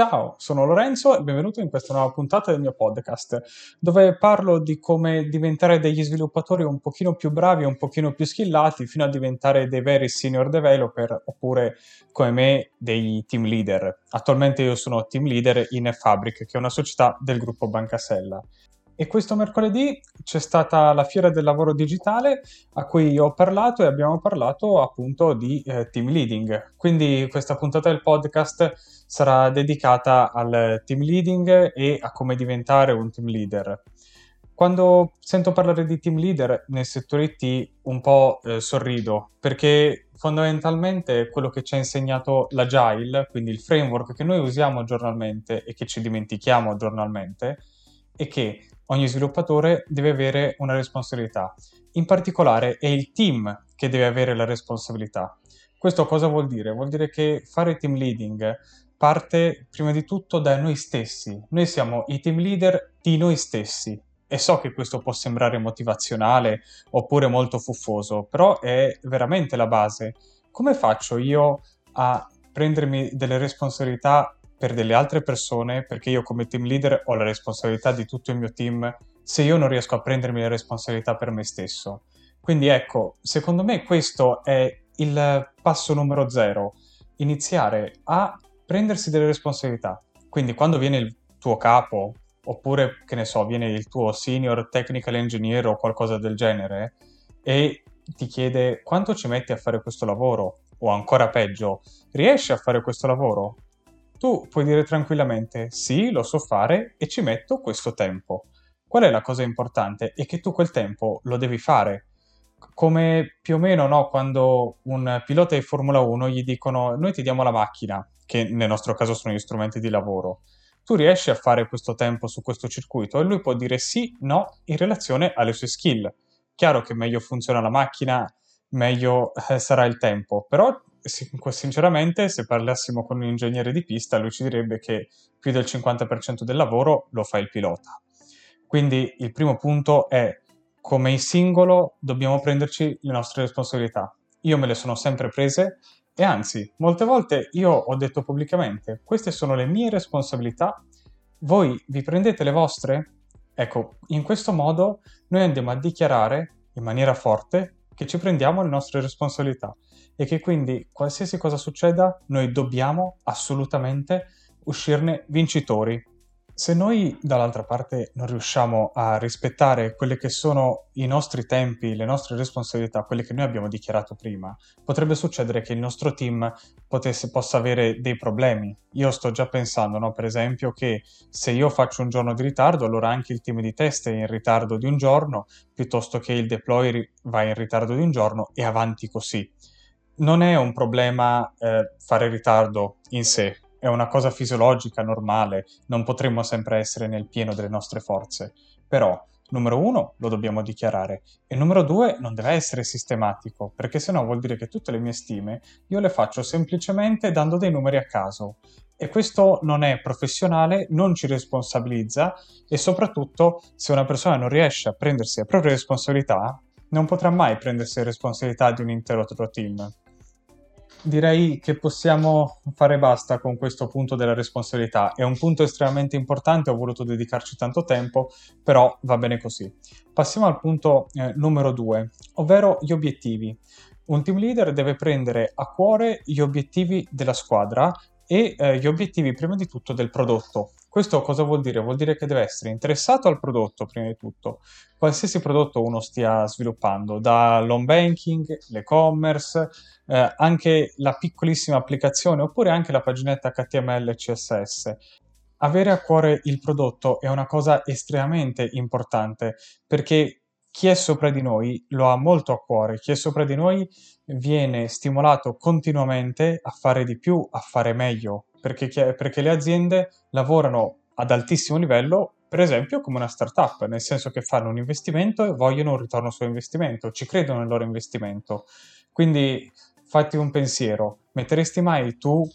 Ciao, sono Lorenzo e benvenuto in questa nuova puntata del mio podcast, dove parlo di come diventare degli sviluppatori un pochino più bravi, un pochino più skillati, fino a diventare dei veri senior developer, oppure come me dei team leader. Attualmente io sono team leader in Fabric, che è una società del gruppo Bancasella. E questo mercoledì c'è stata la fiera del lavoro digitale a cui ho parlato e abbiamo parlato appunto di eh, team leading. Quindi questa puntata del podcast sarà dedicata al team leading e a come diventare un team leader. Quando sento parlare di team leader nel settore IT un po' eh, sorrido perché fondamentalmente quello che ci ha insegnato l'agile, quindi il framework che noi usiamo giornalmente e che ci dimentichiamo giornalmente, è che ogni sviluppatore deve avere una responsabilità. In particolare è il team che deve avere la responsabilità. Questo cosa vuol dire? Vuol dire che fare team leading parte prima di tutto da noi stessi. Noi siamo i team leader di noi stessi. E so che questo può sembrare motivazionale oppure molto fuffoso, però è veramente la base. Come faccio io a prendermi delle responsabilità per delle altre persone, perché io come team leader ho la responsabilità di tutto il mio team, se io non riesco a prendermi le responsabilità per me stesso. Quindi ecco, secondo me questo è il passo numero zero, iniziare a prendersi delle responsabilità. Quindi quando viene il tuo capo, oppure che ne so, viene il tuo senior technical engineer o qualcosa del genere, e ti chiede quanto ci metti a fare questo lavoro, o ancora peggio, riesci a fare questo lavoro? Tu puoi dire tranquillamente sì, lo so fare e ci metto questo tempo. Qual è la cosa importante? È che tu quel tempo lo devi fare. Come più o meno no, quando un pilota di Formula 1 gli dicono noi ti diamo la macchina, che nel nostro caso sono gli strumenti di lavoro, tu riesci a fare questo tempo su questo circuito e lui può dire sì, no, in relazione alle sue skill. Chiaro che meglio funziona la macchina, meglio eh, sarà il tempo, però sinceramente, se parlassimo con un ingegnere di pista, lui ci direbbe che più del 50% del lavoro lo fa il pilota. Quindi il primo punto è come singolo dobbiamo prenderci le nostre responsabilità. Io me le sono sempre prese e anzi, molte volte io ho detto pubblicamente, queste sono le mie responsabilità, voi vi prendete le vostre? Ecco, in questo modo noi andiamo a dichiarare in maniera forte che ci prendiamo le nostre responsabilità e che quindi qualsiasi cosa succeda noi dobbiamo assolutamente uscirne vincitori. Se noi dall'altra parte non riusciamo a rispettare quelli che sono i nostri tempi, le nostre responsabilità, quelle che noi abbiamo dichiarato prima, potrebbe succedere che il nostro team potesse, possa avere dei problemi. Io sto già pensando, no, per esempio, che se io faccio un giorno di ritardo, allora anche il team di test è in ritardo di un giorno, piuttosto che il deploy va in ritardo di un giorno e avanti così non è un problema eh, fare ritardo in sé, è una cosa fisiologica, normale, non potremmo sempre essere nel pieno delle nostre forze, però numero uno lo dobbiamo dichiarare. E numero due non deve essere sistematico, perché sennò vuol dire che tutte le mie stime io le faccio semplicemente dando dei numeri a caso. E questo non è professionale, non ci responsabilizza e soprattutto se una persona non riesce a prendersi le proprie responsabilità, non potrà mai prendersi le responsabilità di un intero team direi che possiamo fare basta con questo punto della responsabilità. È un punto estremamente importante, ho voluto dedicarci tanto tempo, però va bene così. Passiamo al punto eh, numero due, ovvero gli obiettivi. Un team leader deve prendere a cuore gli obiettivi della squadra e eh, gli obiettivi prima di tutto del prodotto. Questo cosa vuol dire? Vuol dire che deve essere interessato al prodotto prima di tutto, qualsiasi prodotto uno stia sviluppando, dall'home banking, l'e-commerce, eh, anche la piccolissima applicazione oppure anche la paginetta HTML e CSS. Avere a cuore il prodotto è una cosa estremamente importante perché chi è sopra di noi lo ha molto a cuore, chi è sopra di noi viene stimolato continuamente a fare di più, a fare meglio, perché, perché le aziende lavorano ad altissimo livello, per esempio come una startup, nel senso che fanno un investimento e vogliono un ritorno sul investimento, ci credono nel loro investimento. Quindi fatti un pensiero, metteresti mai tu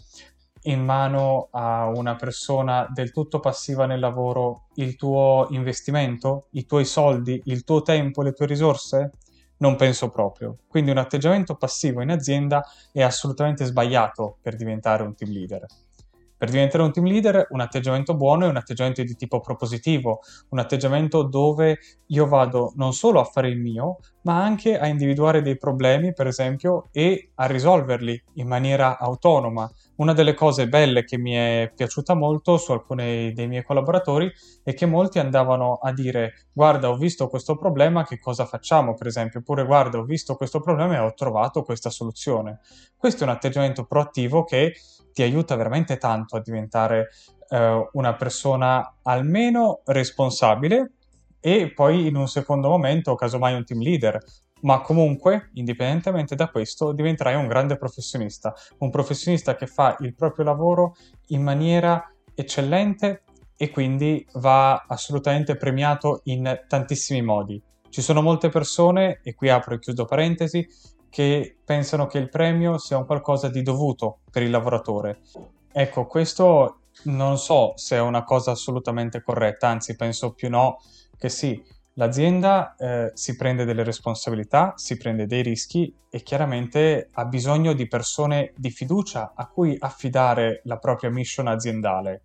in mano a una persona del tutto passiva nel lavoro il tuo investimento, i tuoi soldi, il tuo tempo, le tue risorse? Non penso proprio. Quindi un atteggiamento passivo in azienda è assolutamente sbagliato per diventare un team leader. Per diventare un team leader un atteggiamento buono è un atteggiamento di tipo propositivo, un atteggiamento dove io vado non solo a fare il mio, ma anche a individuare dei problemi, per esempio, e a risolverli in maniera autonoma. Una delle cose belle che mi è piaciuta molto su alcuni dei miei collaboratori è che molti andavano a dire guarda ho visto questo problema, che cosa facciamo per esempio? Oppure guarda ho visto questo problema e ho trovato questa soluzione. Questo è un atteggiamento proattivo che ti aiuta veramente tanto a diventare eh, una persona almeno responsabile e poi in un secondo momento, casomai un team leader, ma comunque, indipendentemente da questo, diventerai un grande professionista, un professionista che fa il proprio lavoro in maniera eccellente e quindi va assolutamente premiato in tantissimi modi. Ci sono molte persone, e qui apro e chiudo parentesi, che pensano che il premio sia un qualcosa di dovuto per il lavoratore. Ecco, questo non so se è una cosa assolutamente corretta, anzi penso più no che sì, l'azienda eh, si prende delle responsabilità, si prende dei rischi e chiaramente ha bisogno di persone di fiducia a cui affidare la propria mission aziendale.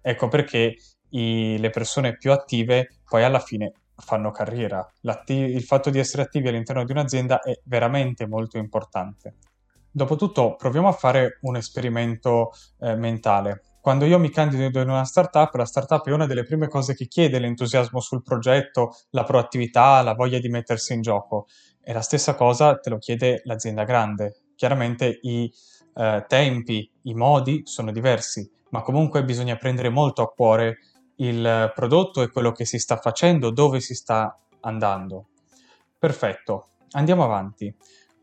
Ecco perché i, le persone più attive poi alla fine fanno carriera. il fatto di essere attivi all'interno di un'azienda è veramente molto importante. Dopotutto, proviamo a fare un esperimento eh, mentale. Quando io mi candido in una startup, la startup è una delle prime cose che chiede l'entusiasmo sul progetto, la proattività, la voglia di mettersi in gioco. E la stessa cosa te lo chiede l'azienda grande. Chiaramente i eh, tempi, i modi sono diversi, ma comunque bisogna prendere molto a cuore il prodotto e quello che si sta facendo, dove si sta andando. Perfetto, andiamo avanti.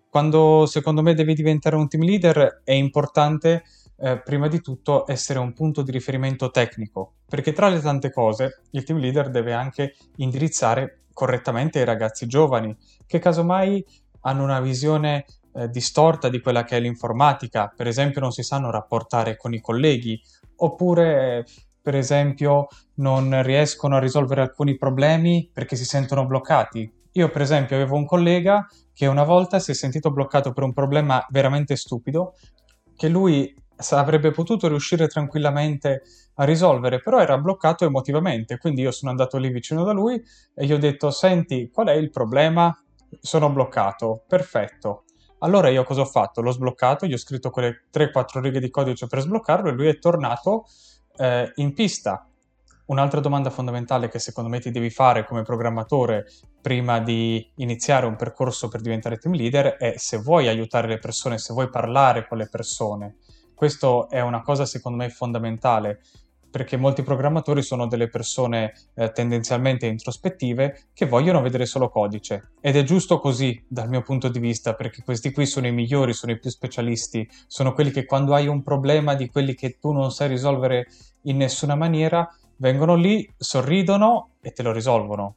Quando secondo me devi diventare un team leader è importante eh, prima di tutto essere un punto di riferimento tecnico, perché tra le tante cose il team leader deve anche indirizzare correttamente i ragazzi giovani, che casomai hanno una visione eh, distorta di quella che è l'informatica, per esempio non si sanno rapportare con i colleghi, oppure per esempio, non riescono a risolvere alcuni problemi perché si sentono bloccati. Io, per esempio, avevo un collega che una volta si è sentito bloccato per un problema veramente stupido, che lui avrebbe potuto riuscire tranquillamente a risolvere, però era bloccato emotivamente. Quindi io sono andato lì vicino da lui e gli ho detto: Senti, qual è il problema? Sono bloccato. Perfetto. Allora io cosa ho fatto? L'ho sbloccato, gli ho scritto quelle 3-4 righe di codice per sbloccarlo e lui è tornato eh, in pista. Un'altra domanda fondamentale che secondo me ti devi fare come programmatore prima di iniziare un percorso per diventare team leader è se vuoi aiutare le persone, se vuoi parlare con le persone. Questo è una cosa secondo me fondamentale perché molti programmatori sono delle persone eh, tendenzialmente introspettive che vogliono vedere solo codice. Ed è giusto così dal mio punto di vista, perché questi qui sono i migliori, sono i più specialisti, sono quelli che quando hai un problema di quelli che tu non sai risolvere in nessuna maniera, vengono lì, sorridono e te lo risolvono.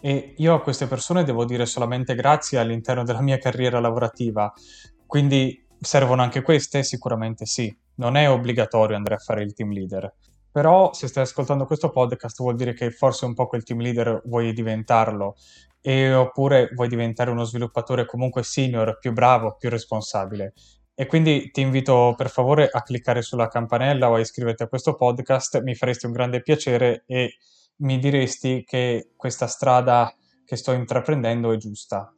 E io a queste persone devo dire solamente grazie all'interno della mia carriera lavorativa. Quindi servono anche queste? Sicuramente sì. Non è obbligatorio andare a fare il team leader. Però se stai ascoltando questo podcast vuol dire che forse un po' quel team leader vuoi diventarlo e, oppure vuoi diventare uno sviluppatore comunque senior, più bravo, più responsabile. E quindi ti invito per favore a cliccare sulla campanella o a iscriverti a questo podcast, mi faresti un grande piacere e mi diresti che questa strada che sto intraprendendo è giusta.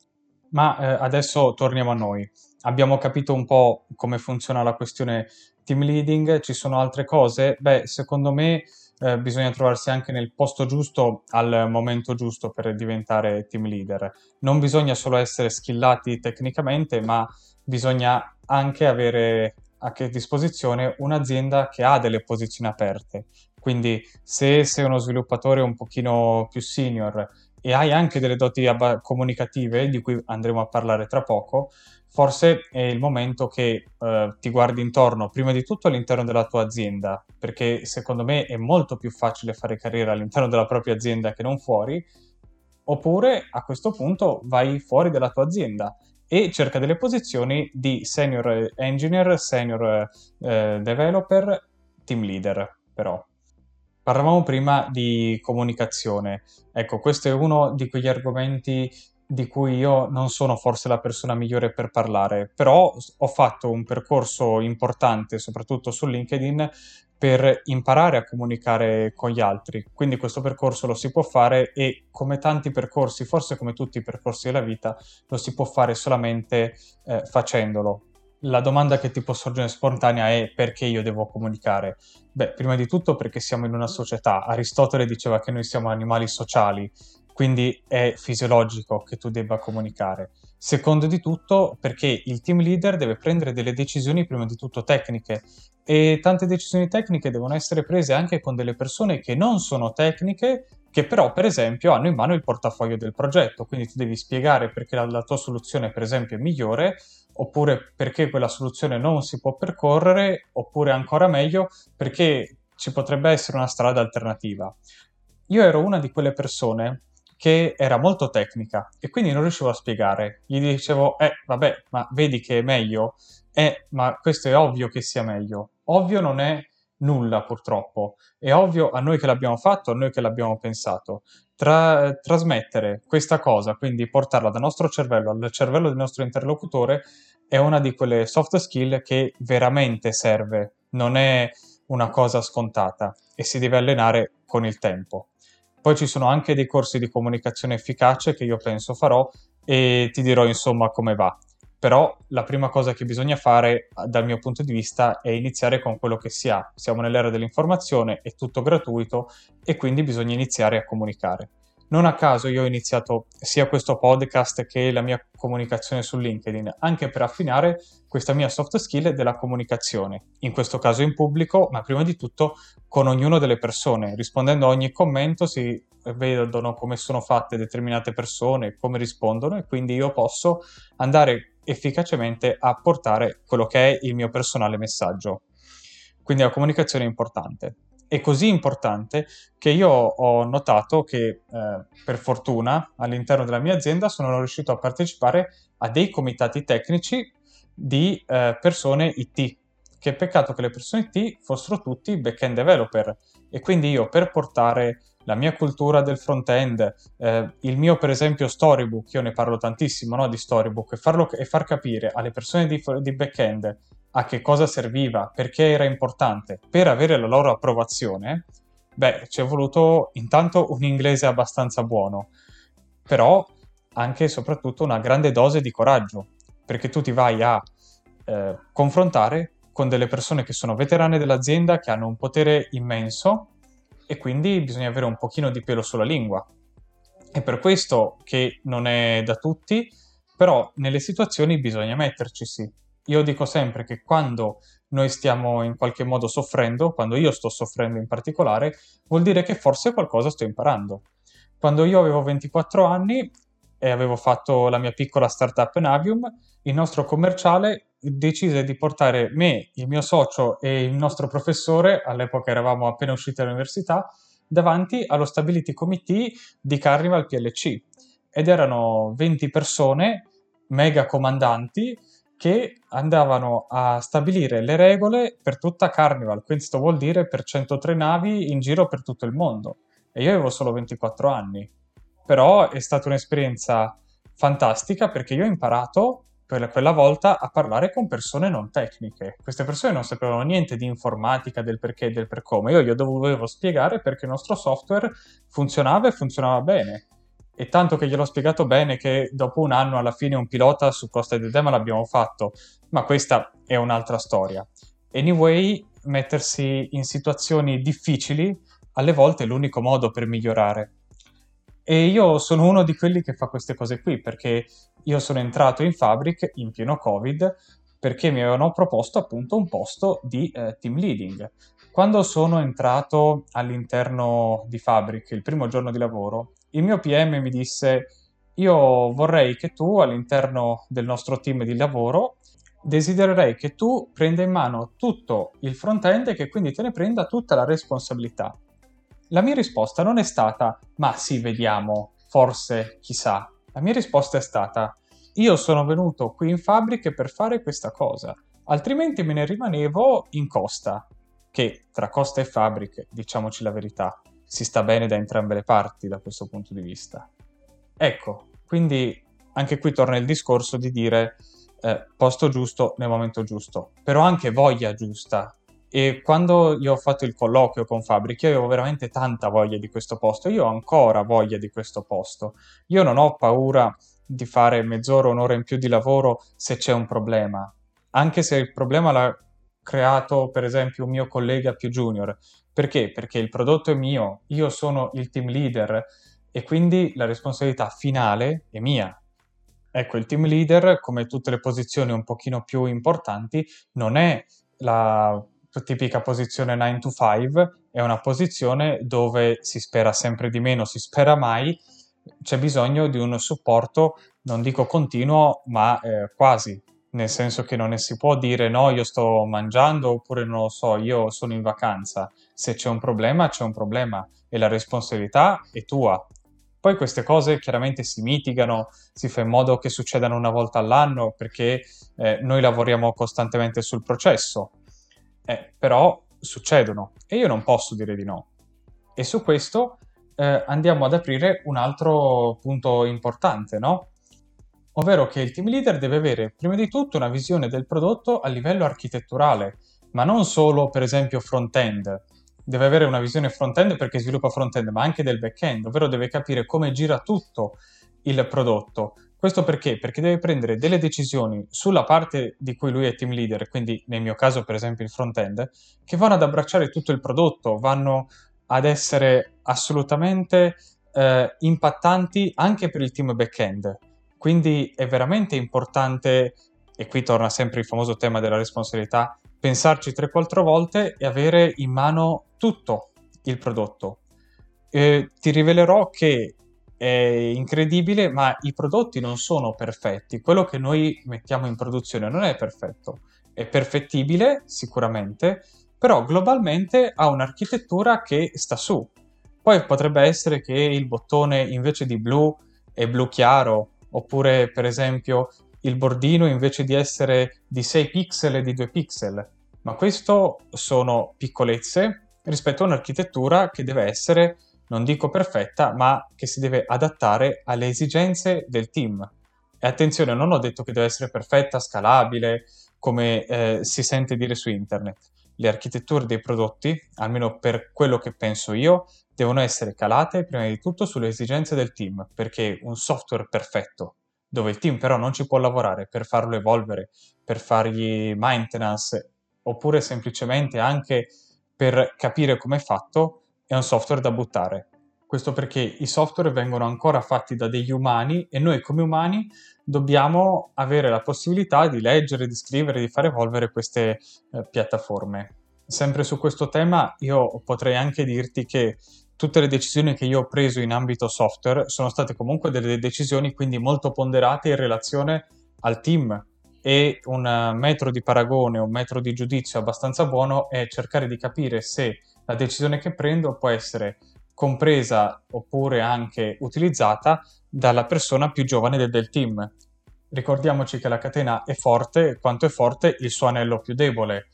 Ma eh, adesso torniamo a noi. Abbiamo capito un po' come funziona la questione team leading, ci sono altre cose? Beh, secondo me eh, bisogna trovarsi anche nel posto giusto al momento giusto per diventare team leader. Non bisogna solo essere skillati tecnicamente, ma bisogna anche avere a disposizione un'azienda che ha delle posizioni aperte. Quindi se sei uno sviluppatore un pochino più senior e hai anche delle doti comunicative, di cui andremo a parlare tra poco, forse è il momento che eh, ti guardi intorno, prima di tutto all'interno della tua azienda, perché secondo me è molto più facile fare carriera all'interno della propria azienda che non fuori, oppure a questo punto vai fuori dalla tua azienda e cerca delle posizioni di senior engineer, senior eh, developer, team leader però. Parlavamo prima di comunicazione. Ecco, questo è uno di quegli argomenti di cui io non sono forse la persona migliore per parlare, però ho fatto un percorso importante, soprattutto su LinkedIn, per imparare a comunicare con gli altri. Quindi questo percorso lo si può fare e come tanti percorsi, forse come tutti i percorsi della vita, lo si può fare solamente eh, facendolo. La domanda che ti può sorgere spontanea è perché io devo comunicare? Beh, prima di tutto perché siamo in una società. Aristotele diceva che noi siamo animali sociali, quindi è fisiologico che tu debba comunicare. Secondo di tutto perché il team leader deve prendere delle decisioni prima di tutto tecniche e tante decisioni tecniche devono essere prese anche con delle persone che non sono tecniche, che però per esempio hanno in mano il portafoglio del progetto, quindi tu devi spiegare perché la, la tua soluzione per esempio è migliore, oppure perché quella soluzione non si può percorrere, oppure ancora meglio perché ci potrebbe essere una strada alternativa. Io ero una di quelle persone che era molto tecnica e quindi non riuscivo a spiegare. Gli dicevo, eh, vabbè, ma vedi che è meglio? Eh, ma questo è ovvio che sia meglio. Ovvio non è nulla purtroppo. È ovvio a noi che l'abbiamo fatto, a noi che l'abbiamo pensato. Tra, trasmettere questa cosa, quindi portarla dal nostro cervello al cervello del nostro interlocutore, è una di quelle soft skill che veramente serve, non è una cosa scontata e si deve allenare con il tempo. Poi ci sono anche dei corsi di comunicazione efficace che io penso farò e ti dirò insomma come va però la prima cosa che bisogna fare dal mio punto di vista è iniziare con quello che si ha. Siamo nell'era dell'informazione, è tutto gratuito e quindi bisogna iniziare a comunicare. Non a caso io ho iniziato sia questo podcast che la mia comunicazione su LinkedIn, anche per affinare questa mia soft skill della comunicazione, in questo caso in pubblico, ma prima di tutto con ognuno delle persone. Rispondendo a ogni commento si vedono come sono fatte determinate persone, come rispondono e quindi io posso andare efficacemente a portare quello che è il mio personale messaggio. Quindi la comunicazione è importante. È così importante che io ho notato che eh, per fortuna all'interno della mia azienda sono riuscito a partecipare a dei comitati tecnici di eh, persone IT. Che peccato che le persone IT fossero tutti back-end developer e quindi io per portare la mia cultura del front-end, eh, il mio per esempio storybook, io ne parlo tantissimo no, di storybook, e, farlo, e, far capire alle persone di, di back-end a che cosa serviva, perché era importante, per avere la loro approvazione, beh, ci è voluto intanto un inglese abbastanza buono, però anche e soprattutto una grande dose di coraggio, perché tu ti vai a eh, confrontare con delle persone che sono veterane dell'azienda, che hanno un potere immenso, e quindi bisogna avere un pochino di pelo sulla lingua. È per questo che non è da tutti, però nelle situazioni bisogna metterci sì. Io dico sempre che quando noi stiamo in qualche modo soffrendo, quando io sto soffrendo in particolare, vuol dire che forse qualcosa sto imparando. Quando io avevo 24 anni e avevo fatto la mia piccola startup Navium, il nostro commerciale decise di portare me, il mio socio e il nostro professore, all'epoca eravamo appena usciti dall'università, davanti allo Stability Committee di Carnival PLC. Ed erano 20 persone, mega comandanti, che andavano a stabilire le regole per tutta Carnival. Questo vuol dire per 103 navi in giro per tutto il mondo. E io avevo solo 24 anni. Però è stata un'esperienza fantastica perché io ho imparato per quella volta a parlare con persone non tecniche. Queste persone non sapevano niente di informatica, del perché e del per come. Io gli dovevo spiegare perché il nostro software funzionava e funzionava bene. E tanto che gliel'ho spiegato bene che dopo un anno alla fine un pilota su Costa del Dema l'abbiamo fatto. Ma questa è un'altra storia. Anyway, mettersi in situazioni difficili alle volte è l'unico modo per migliorare. E io sono uno di quelli che fa queste cose qui perché io sono entrato in Fabric in pieno Covid perché mi avevano proposto appunto un posto di eh, team leading. Quando sono entrato all'interno di Fabric il primo giorno di lavoro, il mio PM mi disse io vorrei che tu all'interno del nostro team di lavoro desidererei che tu prenda in mano tutto il front-end e che quindi te ne prenda tutta la responsabilità. La mia risposta non è stata ma sì, vediamo, forse, chissà. La mia risposta è stata: io sono venuto qui in fabbrica per fare questa cosa, altrimenti me ne rimanevo in costa, che tra costa e fabbriche, diciamoci la verità, si sta bene da entrambe le parti da questo punto di vista. Ecco, quindi anche qui torna il discorso di dire eh, posto giusto nel momento giusto, però anche voglia giusta E quando io ho fatto il colloquio con Fabric, io avevo veramente tanta voglia di questo posto, io ho ancora voglia di questo posto. Io non ho paura di fare mezz'ora, un'ora in più di lavoro se c'è un problema, anche se il problema l'ha creato per esempio un mio collega più junior. Perché? Perché il prodotto è mio, io sono il team leader e quindi la responsabilità finale è mia. Ecco, il team leader, come tutte le posizioni un pochino più importanti, non è la tipica posizione 9 to 5, è una posizione dove si spera sempre di meno, si spera mai, c'è bisogno di un supporto, non dico continuo, ma eh, quasi, nel senso che non si può dire no, io sto mangiando oppure non lo so, io sono in vacanza. Se c'è un problema, c'è un problema e la responsabilità è tua. Poi queste cose chiaramente si mitigano, si fa in modo che succedano una volta all'anno perché eh, noi lavoriamo costantemente sul processo, eh, però succedono e io non posso dire di no. E su questo eh, andiamo ad aprire un altro punto importante, no? Ovvero che il team leader deve avere prima di tutto una visione del prodotto a livello architetturale, ma non solo per esempio front-end. Deve avere una visione front-end perché sviluppa front-end, ma anche del back-end, ovvero deve capire come gira tutto il prodotto. Questo perché? Perché deve prendere delle decisioni sulla parte di cui lui è team leader, quindi nel mio caso per esempio il front-end, che vanno ad abbracciare tutto il prodotto, vanno ad essere assolutamente eh, impattanti anche per il team back-end. Quindi è veramente importante, e qui torna sempre il famoso tema della responsabilità, pensarci 3-4 volte e avere in mano tutto il prodotto. Eh, ti rivelerò che è incredibile, ma i prodotti non sono perfetti. Quello che noi mettiamo in produzione non è perfetto. È perfettibile, sicuramente, però globalmente ha un'architettura che sta su. Poi potrebbe essere che il bottone invece di blu è blu chiaro, oppure per esempio il bordino invece di essere di 6 pixel è di 2 pixel. Ma questo sono piccolezze rispetto a un'architettura che deve essere, non dico perfetta, ma che si deve adattare alle esigenze del team. E attenzione, non ho detto che deve essere perfetta, scalabile, come eh, si sente dire su internet le architetture dei prodotti, almeno per quello che penso io, devono essere calate prima di tutto sulle esigenze del team, perché un software perfetto, dove il team però non ci può lavorare per farlo evolvere, per fargli maintenance, oppure semplicemente anche per capire come è fatto, è un software da buttare. Questo perché i software vengono ancora fatti da degli umani e noi come umani dobbiamo avere la possibilità di leggere, di scrivere, di far evolvere queste eh, piattaforme. Sempre su questo tema io potrei anche dirti che tutte le decisioni che io ho preso in ambito software sono state comunque delle decisioni quindi molto ponderate in relazione al team e un metro di paragone, un metro di giudizio abbastanza buono è cercare di capire se la decisione che prendo può essere compresa oppure anche utilizzata dalla persona più giovane del, del team. Ricordiamoci che la catena è forte quanto è forte il suo anello più debole.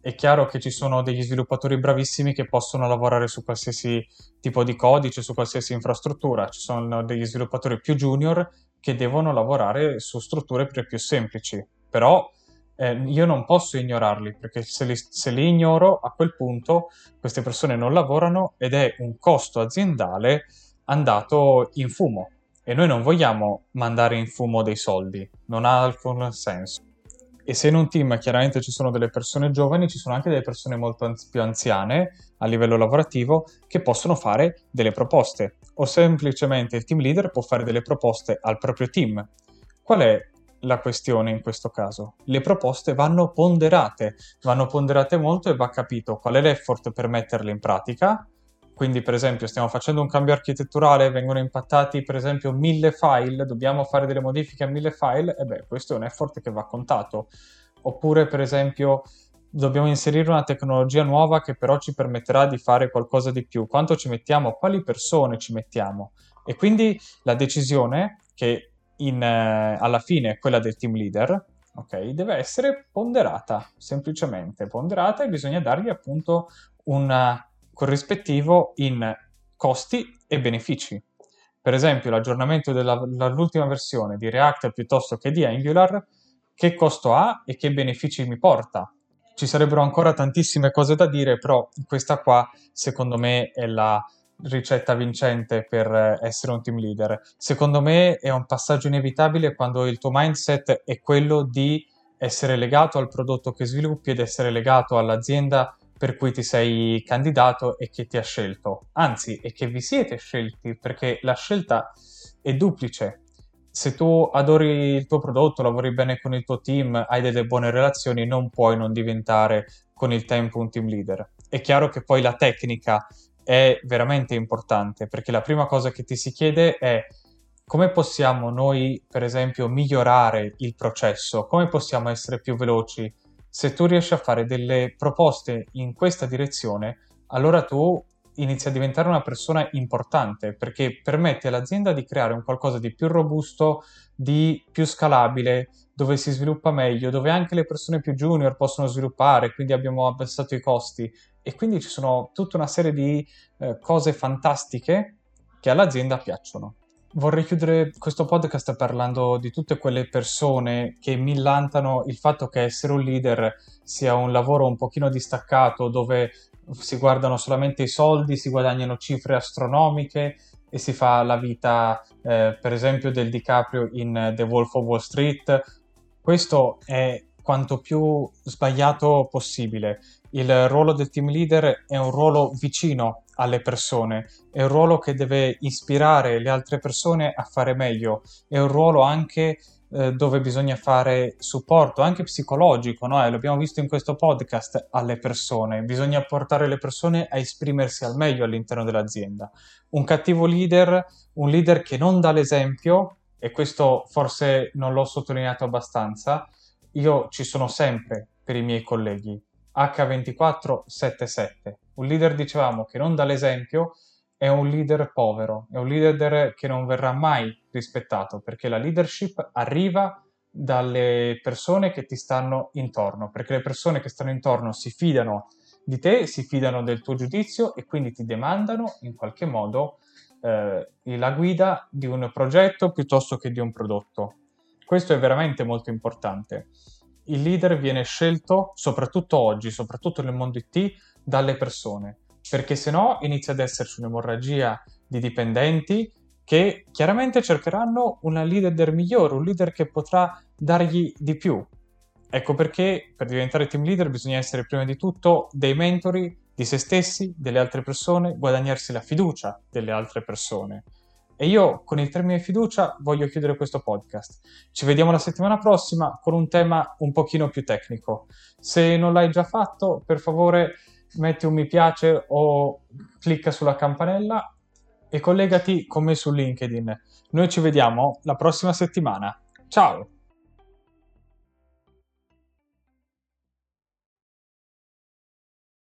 È chiaro che ci sono degli sviluppatori bravissimi che possono lavorare su qualsiasi tipo di codice, su qualsiasi infrastruttura. Ci sono degli sviluppatori più junior che devono lavorare su strutture più, più semplici. Però eh, io non posso ignorarli perché se li, se li, ignoro a quel punto queste persone non lavorano ed è un costo aziendale andato in fumo e noi non vogliamo mandare in fumo dei soldi, non ha alcun senso. E se in un team chiaramente ci sono delle persone giovani, ci sono anche delle persone molto anzi- più anziane a livello lavorativo che possono fare delle proposte o semplicemente il team leader può fare delle proposte al proprio team. Qual è la questione in questo caso. Le proposte vanno ponderate, vanno ponderate molto e va capito qual è l'effort per metterle in pratica. Quindi, per esempio, stiamo facendo un cambio architetturale, vengono impattati, per esempio, mille file, dobbiamo fare delle modifiche a mille file, e beh, questo è un effort che va contato. Oppure, per esempio, dobbiamo inserire una tecnologia nuova che però ci permetterà di fare qualcosa di più. Quanto ci mettiamo? Quali persone ci mettiamo? E quindi la decisione che in, eh, alla fine quella del team leader, ok, deve essere ponderata, semplicemente ponderata e bisogna dargli appunto un corrispettivo in costi e benefici. Per esempio, l'aggiornamento dell'ultima versione di React piuttosto che di Angular, che costo ha e che benefici mi porta? Ci sarebbero ancora tantissime cose da dire, però questa qua secondo me è la ricetta vincente per essere un team leader. Secondo me è un passaggio inevitabile quando il tuo mindset è quello di essere legato al prodotto che sviluppi ed essere legato all'azienda per cui ti sei candidato e che ti ha scelto. Anzi, è che vi siete scelti perché la scelta è duplice. Se tu adori il tuo prodotto, lavori bene con il tuo team, hai delle buone relazioni, non puoi non diventare con il tempo un team leader. È chiaro che poi la tecnica è veramente importante perché la prima cosa che ti si chiede è come possiamo noi, per esempio, migliorare il processo, come possiamo essere più veloci. Se tu riesci a fare delle proposte in questa direzione, allora tu inizi a diventare una persona importante perché permette all'azienda di creare un qualcosa di più robusto, di più scalabile, dove si sviluppa meglio, dove anche le persone più junior possono sviluppare, quindi abbiamo abbassato i costi e quindi ci sono tutta una serie di eh, cose fantastiche che all'azienda piacciono. Vorrei chiudere questo podcast parlando di tutte quelle persone che millantano il fatto che essere un leader sia un lavoro un pochino distaccato dove si guardano solamente i soldi, si guadagnano cifre astronomiche e si fa la vita, eh, per esempio, del DiCaprio in The Wolf of Wall Street. Questo è quanto più sbagliato possibile. Il ruolo del team leader è un ruolo vicino alle persone, è un ruolo che deve ispirare le altre persone a fare meglio, è un ruolo anche eh, dove bisogna fare supporto, anche psicologico, no? l'abbiamo visto in questo podcast, alle persone, bisogna portare le persone a esprimersi al meglio all'interno dell'azienda. Un cattivo leader, un leader che non dà l'esempio, e questo forse non l'ho sottolineato abbastanza, io ci sono sempre per i miei colleghi, H2477. Un leader, dicevamo, che non dà l'esempio è un leader povero, è un leader che non verrà mai rispettato perché la leadership arriva dalle persone che ti stanno intorno, perché le persone che stanno intorno si fidano di te, si fidano del tuo giudizio e quindi ti demandano in qualche modo eh, la guida di un progetto piuttosto che di un prodotto. Questo è veramente molto importante il leader viene scelto, soprattutto oggi, soprattutto nel mondo IT, dalle persone, perché se no inizia ad esserci un'emorragia di dipendenti che chiaramente cercheranno una leader migliore, un leader che potrà dargli di più. Ecco perché per diventare team leader bisogna essere prima di tutto dei mentori di se stessi, delle altre persone, guadagnarsi la fiducia delle altre persone. E io con il termine fiducia voglio chiudere questo podcast. Ci vediamo la settimana prossima con un tema un pochino più tecnico. Se non l'hai già fatto, per favore metti un mi piace o clicca sulla campanella e collegati con me su LinkedIn. Noi ci vediamo la prossima settimana. Ciao!